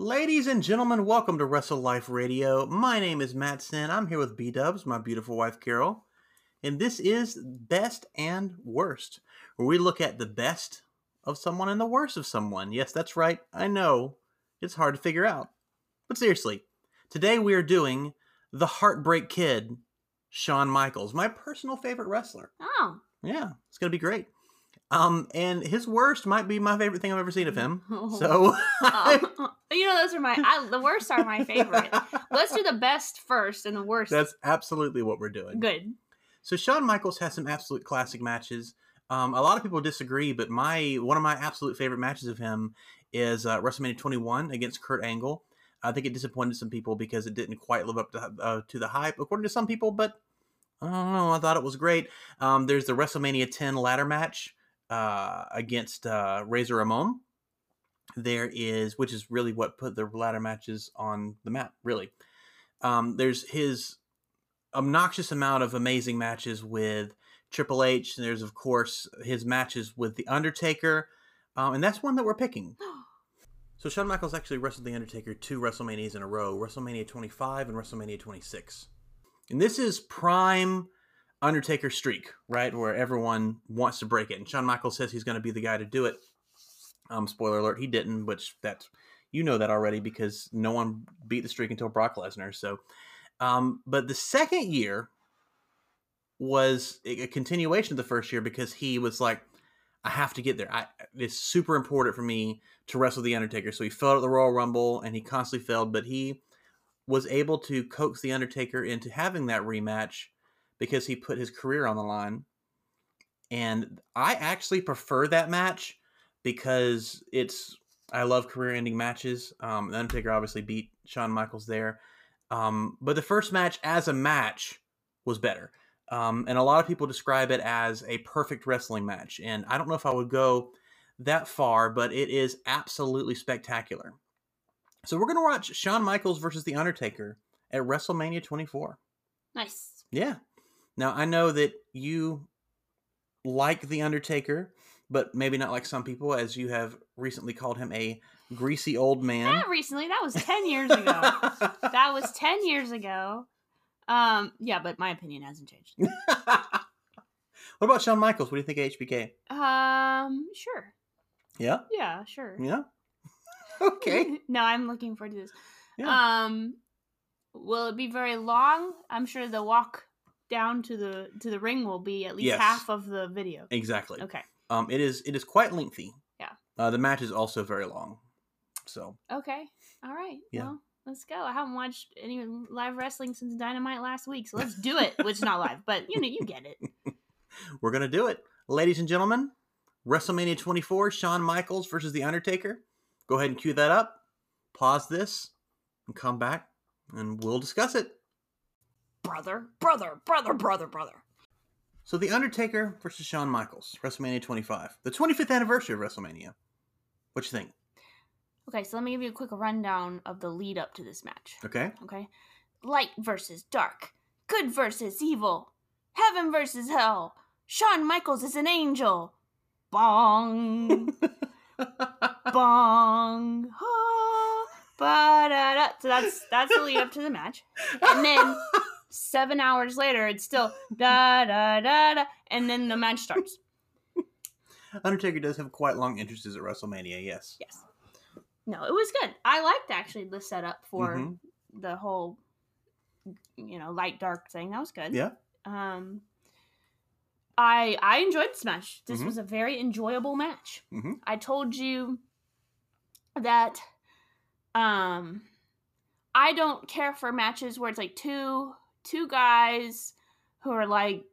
Ladies and gentlemen, welcome to Wrestle Life Radio. My name is Matt Senn. I'm here with B Dubs, my beautiful wife Carole. And this is Best and Worst, where we look at the best of someone and the worst of someone. Yes, that's right. I know. It's hard to figure out. But seriously, today we are doing The Heartbreak Kid, Shawn Michaels, my personal favorite wrestler. Oh. Yeah, it's going to be great. Um, and his worst might be my favorite thing I've ever seen of him. So, Oh. you know, those are my, I, the worst are my favorite. Let's do the best first and the worst. that's absolutely what we're doing. good. So Shawn Michaels has some absolute classic matches. Um, a lot of people disagree, but my one of my absolute favorite matches of him is uh, WrestleMania 21 against Kurt Angle. I think it disappointed some people because it didn't quite live up to, uh, to the hype, according to some people. But I don't know. I thought it was great. Um, there's the WrestleMania 10 ladder match uh, against uh, Razor Ramon. There is, which is really what put the ladder matches on the map. Really, um, there's his obnoxious amount of amazing matches with Triple H. And there's of course his matches with the Undertaker, um, and that's one that we're picking. So Shawn Michaels actually wrestled the Undertaker two WrestleManias in a row: WrestleMania 25 and WrestleMania 26. And this is prime Undertaker streak, right, where everyone wants to break it. And Shawn Michaels says he's going to be the guy to do it. Um, spoiler alert: he didn't, which that's you know that already because no one beat the streak until Brock Lesnar. So, um, but the second year was a continuation of the first year because he was like, I have to get there. I, it's super important for me to wrestle the Undertaker. So he failed at the Royal Rumble and he constantly failed, but he was able to coax the Undertaker into having that rematch because he put his career on the line. And I actually prefer that match because it's I love career-ending matches. Um, the Undertaker obviously beat Shawn Michaels there, um, but the first match as a match was better. Um, and a lot of people describe it as a perfect wrestling match. And I don't know if I would go that far, but it is absolutely spectacular. So we're going to watch Shawn Michaels versus The Undertaker at WrestleMania 24. Nice. Yeah. Now, I know that you like The Undertaker, but maybe not like some people, as you have recently called him a greasy old man. Not recently. That was 10 years ago. that was 10 years ago. Um, yeah, but my opinion hasn't changed. what about Shawn Michaels? What do you think of HBK? Um, sure. Yeah? Yeah, sure. Yeah? okay. no, I'm looking forward to this. Yeah. Um, will it be very long? I'm sure the walk down to the to the ring will be at least Yes. half of the video. Exactly. Okay. Um, it is it is quite lengthy. Yeah. Uh, the match is also very long. So Okay. All right. Yeah. Well, let's go. I haven't watched any live wrestling since Dynamite last week, so let's do it. Which is not live, but you know, you get it. we're gonna do it, ladies and gentlemen. WrestleMania 24, Shawn Michaels versus The Undertaker. Go ahead and cue that up. Pause this and come back, and we'll discuss it. Brother, brother, brother, brother, brother. So, The Undertaker versus Shawn Michaels, WrestleMania 25, the 25th anniversary of WrestleMania. What you think? Okay, so let me give you a quick rundown of the lead up to this match. Okay. Okay. Light versus dark. Good versus evil. Heaven versus hell. Shawn Michaels is an angel. Bong. Bong. Ha. Ba-da-da. So that's that's the lead up to the match. And then seven hours later, it's still da da da da, and then the match starts. Undertaker does have quite long entrances at WrestleMania, yes. Yes. No, it was good. I liked actually the setup for Mhm. the whole, you know, light dark thing. That was good. Yeah. Um, I I enjoyed this match. This Mhm. was a very enjoyable match. Mhm. I told you that um I don't care for matches where it's like two two guys who are like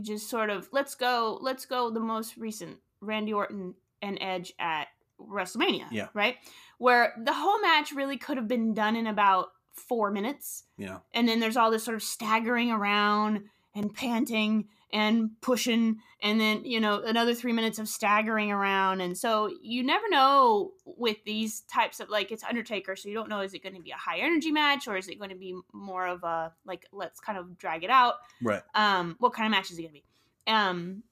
just sort of let's go let's go the most recent Randy Orton and Edge at WrestleMania. Yeah. Right? Where the whole match really could have been done in about four minutes Yeah. and then there's all this sort of staggering around and panting and pushing and then you know another three minutes of staggering around. And so you never know with these types of like it's undertaker so you don't know is it going to be a high energy match or is it going to be more of a like let's kind of drag it out. Right. um what kind of match is it going to be? Um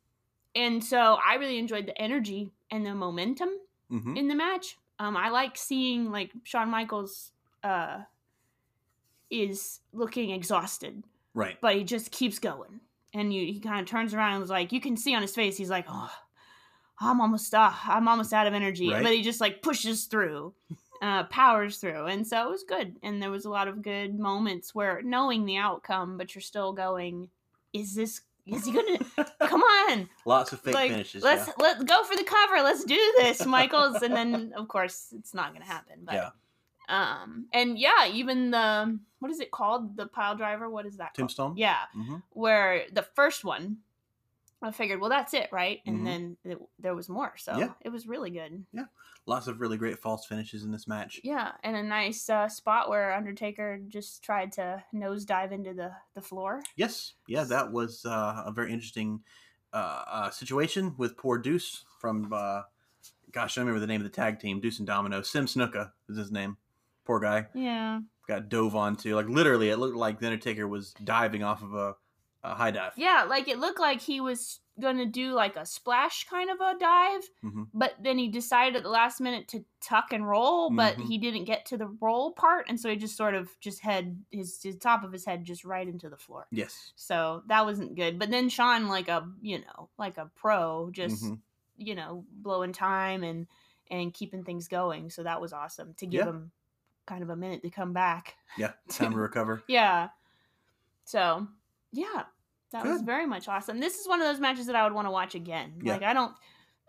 and so i really enjoyed the energy and the momentum hmm in the match. Um, I like seeing like Shawn Michaels uh, is looking exhausted, Right. but he just keeps going, and you, he kind of turns around and was like, you can see on his face, he's like, oh, I'm almost, uh, I'm almost out of energy, Right. but he just like pushes through, uh, powers through, and so it was good, and there was a lot of good moments where knowing the outcome, but you're still going, is this, is he gonna? Come on, Lots of fake like finishes. let's yeah. let go for the cover. Let's do this, Michaels. and then of course it's not gonna happen. But Yeah. um and yeah, even the what is it called? The pile driver. What is that? called? Tombstone. Yeah, hmm where the first one, I figured, well, that's it, right? And Mhm. then it, there was more, so Yeah. it was really good. Yeah, lots of really great false finishes in this match. Yeah, and a nice uh, spot where Undertaker just tried to nosedive into the the floor. Yes. Yeah, that was uh, a very interesting uh, uh, situation with poor Deuce from, uh, gosh, I don't remember the name of the tag team, Deuce and Domino. Sim Snuka is his name. Poor guy. Yeah, Got dove onto. Like, literally, it looked like The Undertaker was diving off of a, a high dive. yeah, like it looked like he was gonna do like a splash kind of a dive, Mhm. but then he decided at the last minute to tuck and roll, but Mhm. he didn't get to the roll part, and so he just sort of just head his, his top of his head just right into the floor. Yes. So that wasn't good. But then Shawn, like a you know, like a pro, just Mhm. you know, blowing time and and keeping things going. So that was awesome to give Yeah. him kind of a minute to come back. Yeah. Time to recover. Yeah. So yeah, that was very much awesome. This is one of those matches that I would want to watch again. Yeah. Like I don't,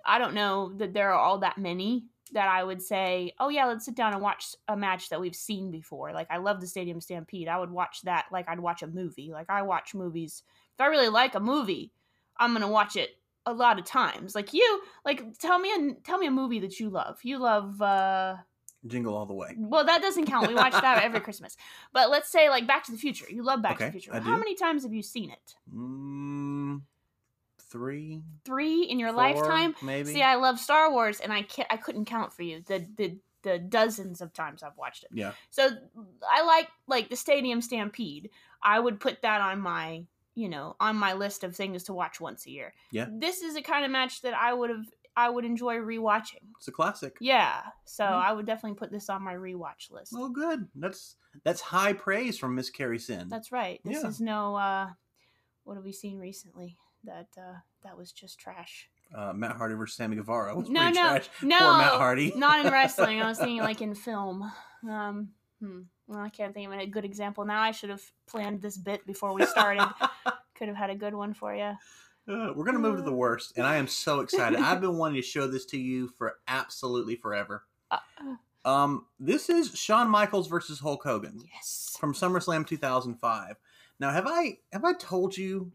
I don't know that there are all that many that I would say, oh yeah, let's sit down and watch a match that we've seen before. Like I love the Stadium Stampede. I would watch that like I'd watch a movie. Like I watch movies. If I really like a movie, I'm gonna watch it a lot of times. Like you, like tell me a tell me a movie that you love. You love. uh Jingle all the way. well, that doesn't count. We watch that every Christmas. But let's say like Back to the Future. You love Back to the Future. I How do. many times have you seen it? Mm, three, Three in your four, lifetime? maybe. See, I love Star Wars, and I can't. I couldn't count for you the the the dozens of times I've watched it. yeah. So I like like the Stadium Stampede. I would put that on my you know on my list of things to watch once a year. Yeah. This is a kind of match that I would have I would enjoy rewatching. It's a classic. Yeah. So. I would definitely put this on my rewatch list. Oh, good. That's that's high praise from Miss Carrie Senn. That's right. This Yeah. is no uh what have we seen recently that uh that was just trash. uh, Matt Hardy versus Sammy Guevara. Was No, pretty no, trash. no. Poor Matt Hardy. not in wrestling. I was thinking like in film. Um hmm. Well, I can't think of a good example now. I should have planned this bit before we started. Could have had a good one for you. Uh, we're gonna move to the worst, and I am so excited. I've been wanting to show this to you for absolutely forever. Uh, Um, this is Shawn Michaels versus Hulk Hogan yes. from SummerSlam 2005. Now, have I have I told you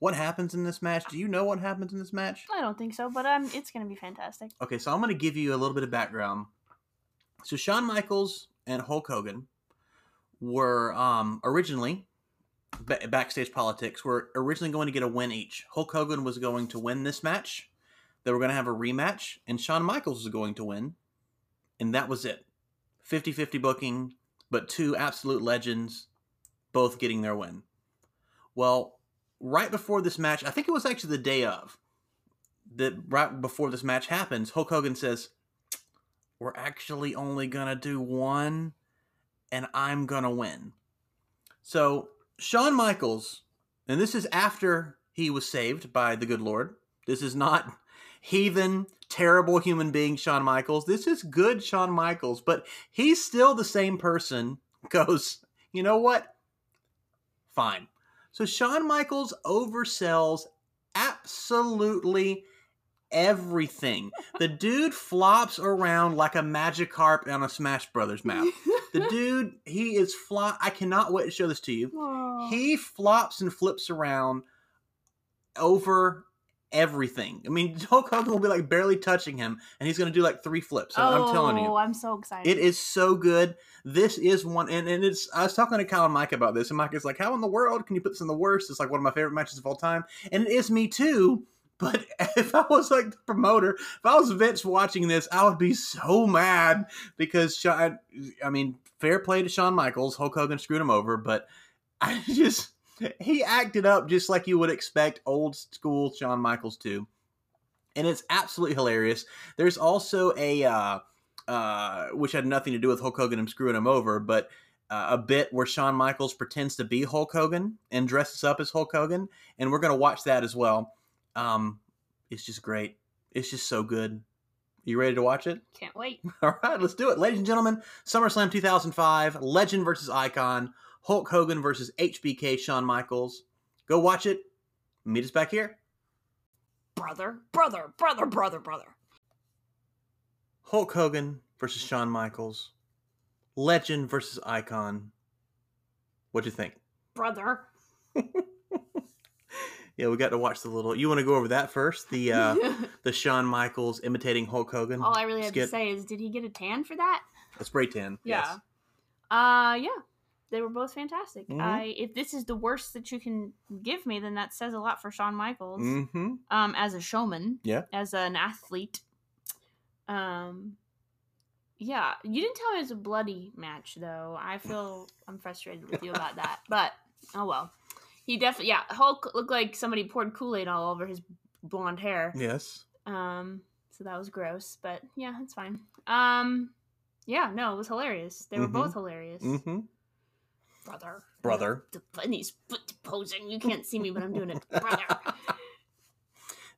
what happens in this match? Do you know what happens in this match? I don't think so, but um, it's gonna be fantastic. Okay, so I'm going to give you a little bit of background. So Shawn Michaels and Hulk Hogan were um, originally ba- backstage politics. Were originally going to get a win each. Hulk Hogan was going to win this match. They were going to have a rematch, and Shawn Michaels was going to win, and that was it. 50-50 booking, but two absolute legends, both getting their win. Well, right before this match, I think it was actually the day of that right before this match happens, Hulk Hogan says, We're actually only going to do one, and I'm going to win. So, Shawn Michaels, and this is after he was saved by the good Lord. This is not heathen, terrible human being Shawn Michaels. This is good Shawn Michaels, but he's still the same person. Goes, you know what? Fine. So Shawn Michaels oversells absolutely everything. The dude flops around like a Magikarp on a Smash Brothers map. The dude, he is fly. I cannot wait to show this to you. Aw. He flops and flips around over everything. I mean, Hulk Hogan will be like barely touching him, and he's going to do like three flips. I'm- I'm telling you. Oh, I'm so excited. It is so good. This is one, and, and it's. I was talking to Kyle and Mike about this, and Mike is like, "How in the world can you put this in the worst?" It's like one of my favorite matches of all time, and it is me too. But if I was like the promoter, if I was Vince watching this, I would be so mad because Shawn. I mean, fair play to Shawn Michaels. Hulk Hogan screwed him over, but I just he acted up just like you would expect old school Shawn Michaels to, and it's absolutely hilarious. There's also a uh, uh, which had nothing to do with Hulk Hogan and screwing him over, but uh, a bit where Shawn Michaels pretends to be Hulk Hogan and dresses up as Hulk Hogan, and we're gonna watch that as well. Um, it's just great. It's just so good. You ready to watch it? Can't wait. All right, let's do it, ladies and gentlemen. SummerSlam 2005, Legend versus Icon, Hulk Hogan versus HBK Shawn Michaels. Go watch it. Meet us back here. Brother, brother, brother, brother, brother. Hulk Hogan versus Shawn Michaels, Legend versus Icon. What'd you think? Brother. Yeah, we got to watch the little. You want to go over that first? The uh the Shawn Michaels imitating Hulk Hogan. All I really have to say is, did he get a tan for that? A spray tan. Yeah. Uh, yeah. They were both fantastic. Mhm. I if this is the worst that you can give me, then that says a lot for Shawn Michaels. Mm-hmm. Um, as a showman. Yeah. As an athlete. Um. Yeah, you didn't tell me it was a bloody match though. I feel I'm frustrated with you about that, but oh well. He definitely, yeah. Hulk looked like somebody poured Kool Aid all over his blonde hair. Yes. Um, so that was gross, but yeah, it's fine. Um, yeah, no, it was hilarious. They were Mhm. both hilarious. Mm-hmm. Brother, Brother. The, and he's foot posing. You can't see me, but I'm doing it. Brother.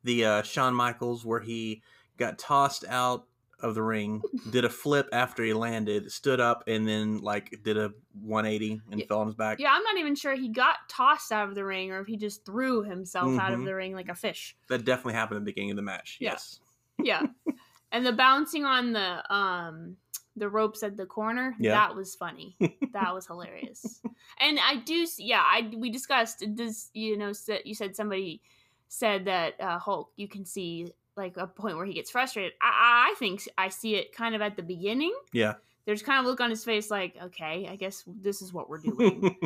the uh, Shawn Michaels where he got tossed out of the ring, did a flip after he landed, stood up, and then like did a 180 and Yeah. fell on his back. Yeah, I'm not even sure he got tossed out of the ring or if he just threw himself out of Mhm. the ring like a fish. That definitely happened at the beginning of the match. Yeah. Yes. Yeah. and the bouncing on the um the ropes at the corner, Yeah. that was funny. that was hilarious. And I do yeah, I we discussed this, you know, you said somebody said that uh Hulk you can see like a point where he gets frustrated. I I think I see it kind of at the beginning. Yeah. There's kind of a look on his face like, okay, I guess this is what we're doing.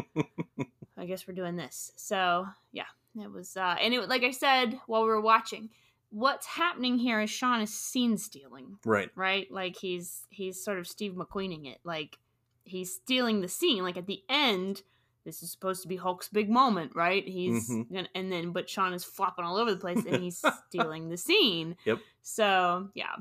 I guess we're doing this. So yeah, it was, uh, and it like I said while we were watching, what's happening here is Shawn is scene stealing, right. right? Like he's he's sort of Steve McQueening it, like he's stealing the scene. Like at the end, this is supposed to be Hulk's big moment, right? He's Mhm. gonna, and then but Shawn is flopping all over the place and he's stealing the scene. Yep. So yeah,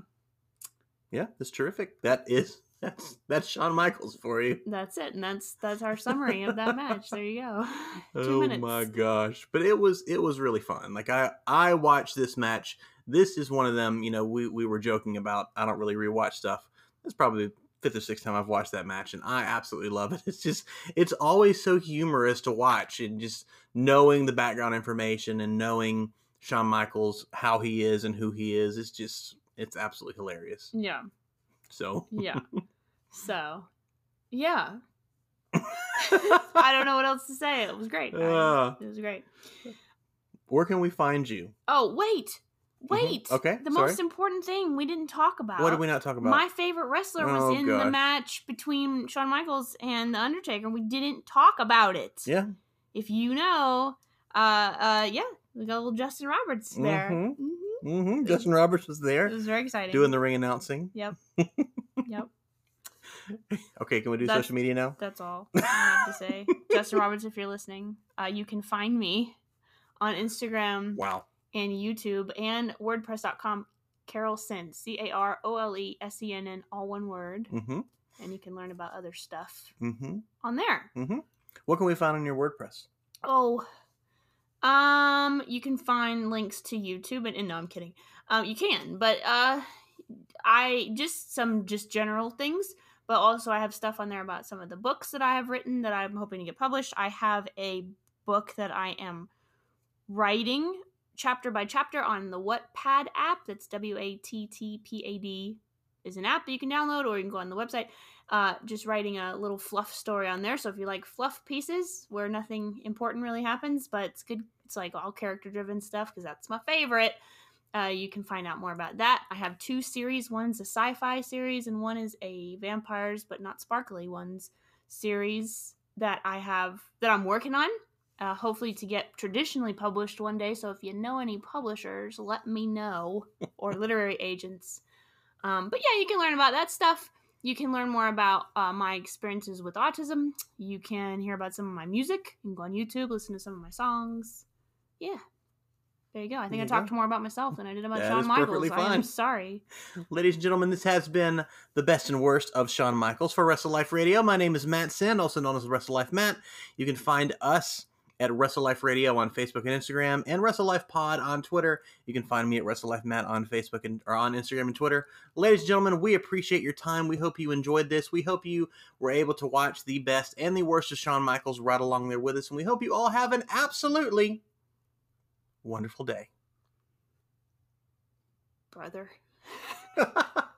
Yeah, that's terrific. That is that's that's Shawn Michaels for you. that's it, and that's that's our summary of that match. There you go. Two oh minutes. Oh my gosh but it was it was really fun like i i watched this match this is one of them you know we, we were joking about i don't really rewatch stuff it's probably fifth or sixth time i've watched that match and i absolutely love it it's just it's always so humorous to watch and just knowing the background information and knowing Shawn Michaels how he is and who he is it's just it's absolutely hilarious Yeah. so Yeah. so, yeah. I don't know what else to say. It was great. I- Uh. it was great. where can we find you Oh, wait. Wait. Mm-hmm. Okay, The sorry. most important thing we didn't talk about. what did we not talk about My favorite wrestler was Oh, in the match between Shawn Michaels and The Undertaker. We didn't talk about it. yeah If you know, uh, uh, yeah, we got a little Justin Roberts there. Mm-hmm. hmm hmm justin roberts was there It was very exciting. doing the ring announcing. Yep. Yep. Okay, can we do That's- social media now? That's all I have to say. Justin Roberts, if you're listening, uh, you can find me on Instagram Wow. And YouTube and WordPress.com. Carole Senn, C A R O L E S E N N, all one word, Mm-hmm. and you can learn about other stuff Mm-hmm. on there. Mm-hmm. What can we find on your WordPress? Oh, um, you can find links to YouTube and, and no, I'm kidding. Um, you can, but uh, I just some just general things, but also I have stuff on there about some of the books that I have written that I'm hoping to get published. I have a book that I am writing chapter by chapter on the Wattpad app. That's W A T T P A D is an app that you can download, or you can go on the website. Uh, just writing a little fluff story on there. So if you like fluff pieces where nothing important really happens, but it's good, it's like all character driven stuff because that's my favorite. Uh, you can find out more about that. I have two series. One's a sci-fi series, and one is a vampires but not sparkly ones series that I have that I'm working on. Uh, hopefully to get traditionally published one day. So if you know any publishers, let me know or literary agents. Um, but yeah, you can learn about that stuff. You can learn more about uh, my experiences with autism. You can hear about some of my music. You can go on YouTube, listen to some of my songs. Yeah. There you go. I think There I talked go. more about myself than I did about That Shawn Michaels. perfectly I am sorry. Ladies and gentlemen, this has been the best and worst of Shawn Michaels for Wrestle Life Radio. My name is Matt Senn, also known as Wrestle Life Matt. You can find us at Wrestle Life Radio on Facebook and Instagram, and Wrestle Life Pod on Twitter. You can find me at Wrestle Life Matt on Facebook and or on Instagram and Twitter. Ladies and gentlemen, we appreciate your time. We hope you enjoyed this. We hope you were able to watch the best and the worst of Shawn Michaels right along there with us, and we hope you all have an absolutely wonderful day. Brother.